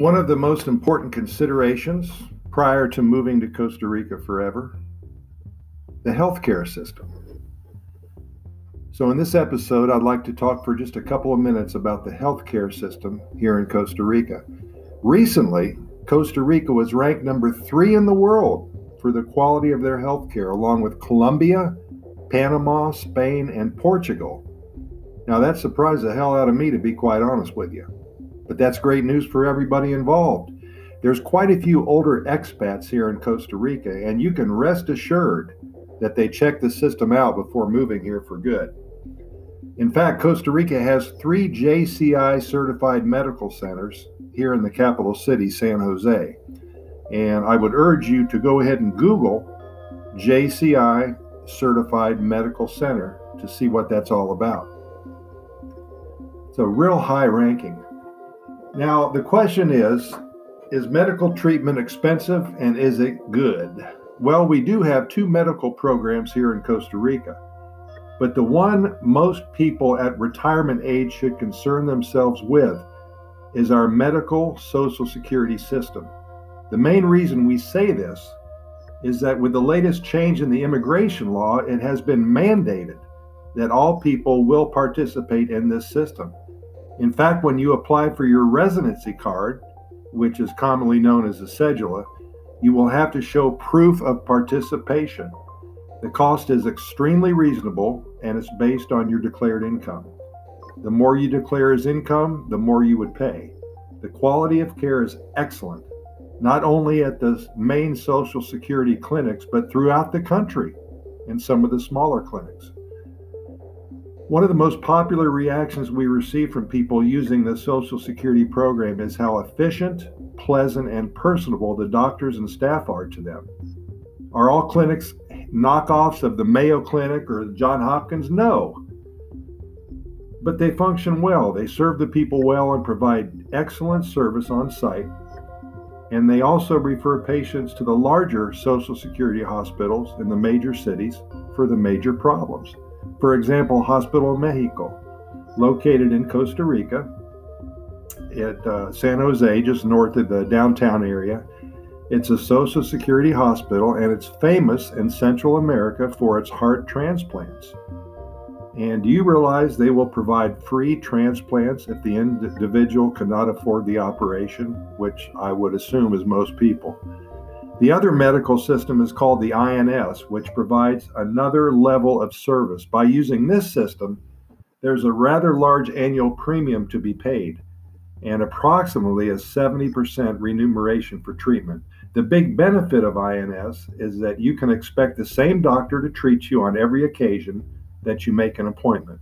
One of the most important considerations prior to moving to Costa Rica forever the healthcare system. So, in this episode, I'd like to talk for just a couple of minutes about the healthcare system here in Costa Rica. Recently, Costa Rica was ranked number three in the world for the quality of their healthcare, along with Colombia, Panama, Spain, and Portugal. Now, that surprised the hell out of me, to be quite honest with you. But that's great news for everybody involved. There's quite a few older expats here in Costa Rica, and you can rest assured that they check the system out before moving here for good. In fact, Costa Rica has three JCI certified medical centers here in the capital city, San Jose. And I would urge you to go ahead and Google JCI Certified Medical Center to see what that's all about. It's a real high ranking. Now, the question is Is medical treatment expensive and is it good? Well, we do have two medical programs here in Costa Rica, but the one most people at retirement age should concern themselves with is our medical social security system. The main reason we say this is that with the latest change in the immigration law, it has been mandated that all people will participate in this system. In fact, when you apply for your residency card, which is commonly known as a cedula, you will have to show proof of participation. The cost is extremely reasonable and it's based on your declared income. The more you declare as income, the more you would pay. The quality of care is excellent, not only at the main Social Security clinics, but throughout the country in some of the smaller clinics. One of the most popular reactions we receive from people using the Social Security program is how efficient, pleasant, and personable the doctors and staff are to them. Are all clinics knockoffs of the Mayo Clinic or John Hopkins? No. But they function well. They serve the people well and provide excellent service on site. And they also refer patients to the larger Social Security hospitals in the major cities for the major problems. For example, Hospital Mexico, located in Costa Rica, at uh, San Jose, just north of the downtown area. It's a Social Security hospital and it's famous in Central America for its heart transplants. And do you realize they will provide free transplants if the individual cannot afford the operation, which I would assume is most people? The other medical system is called the INS, which provides another level of service. By using this system, there's a rather large annual premium to be paid and approximately a 70% remuneration for treatment. The big benefit of INS is that you can expect the same doctor to treat you on every occasion that you make an appointment.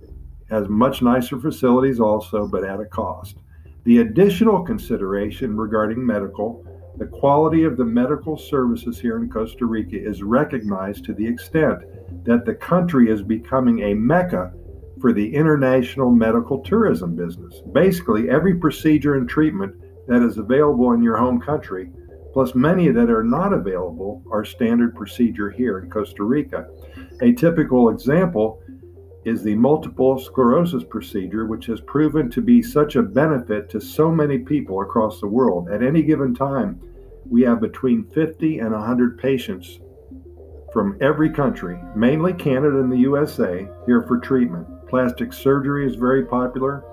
It has much nicer facilities also, but at a cost. The additional consideration regarding medical the quality of the medical services here in Costa Rica is recognized to the extent that the country is becoming a mecca for the international medical tourism business. Basically, every procedure and treatment that is available in your home country, plus many that are not available, are standard procedure here in Costa Rica. A typical example is the multiple sclerosis procedure, which has proven to be such a benefit to so many people across the world. At any given time, we have between 50 and 100 patients from every country, mainly Canada and the USA, here for treatment. Plastic surgery is very popular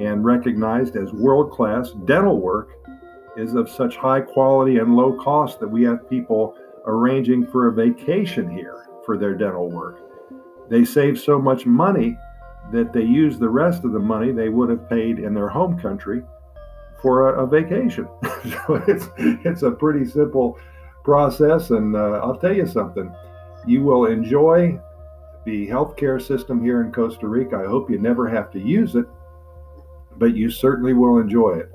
and recognized as world class. Dental work is of such high quality and low cost that we have people arranging for a vacation here for their dental work. They save so much money that they use the rest of the money they would have paid in their home country for a, a vacation. so it's it's a pretty simple process, and uh, I'll tell you something: you will enjoy the healthcare system here in Costa Rica. I hope you never have to use it, but you certainly will enjoy it.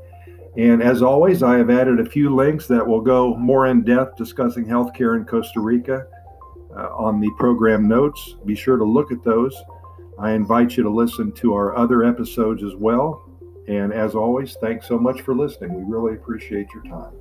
And as always, I have added a few links that will go more in depth discussing healthcare in Costa Rica Uh, on the program notes. Be sure to look at those. I invite you to listen to our other episodes as well. And as always, thanks so much for listening. We really appreciate your time.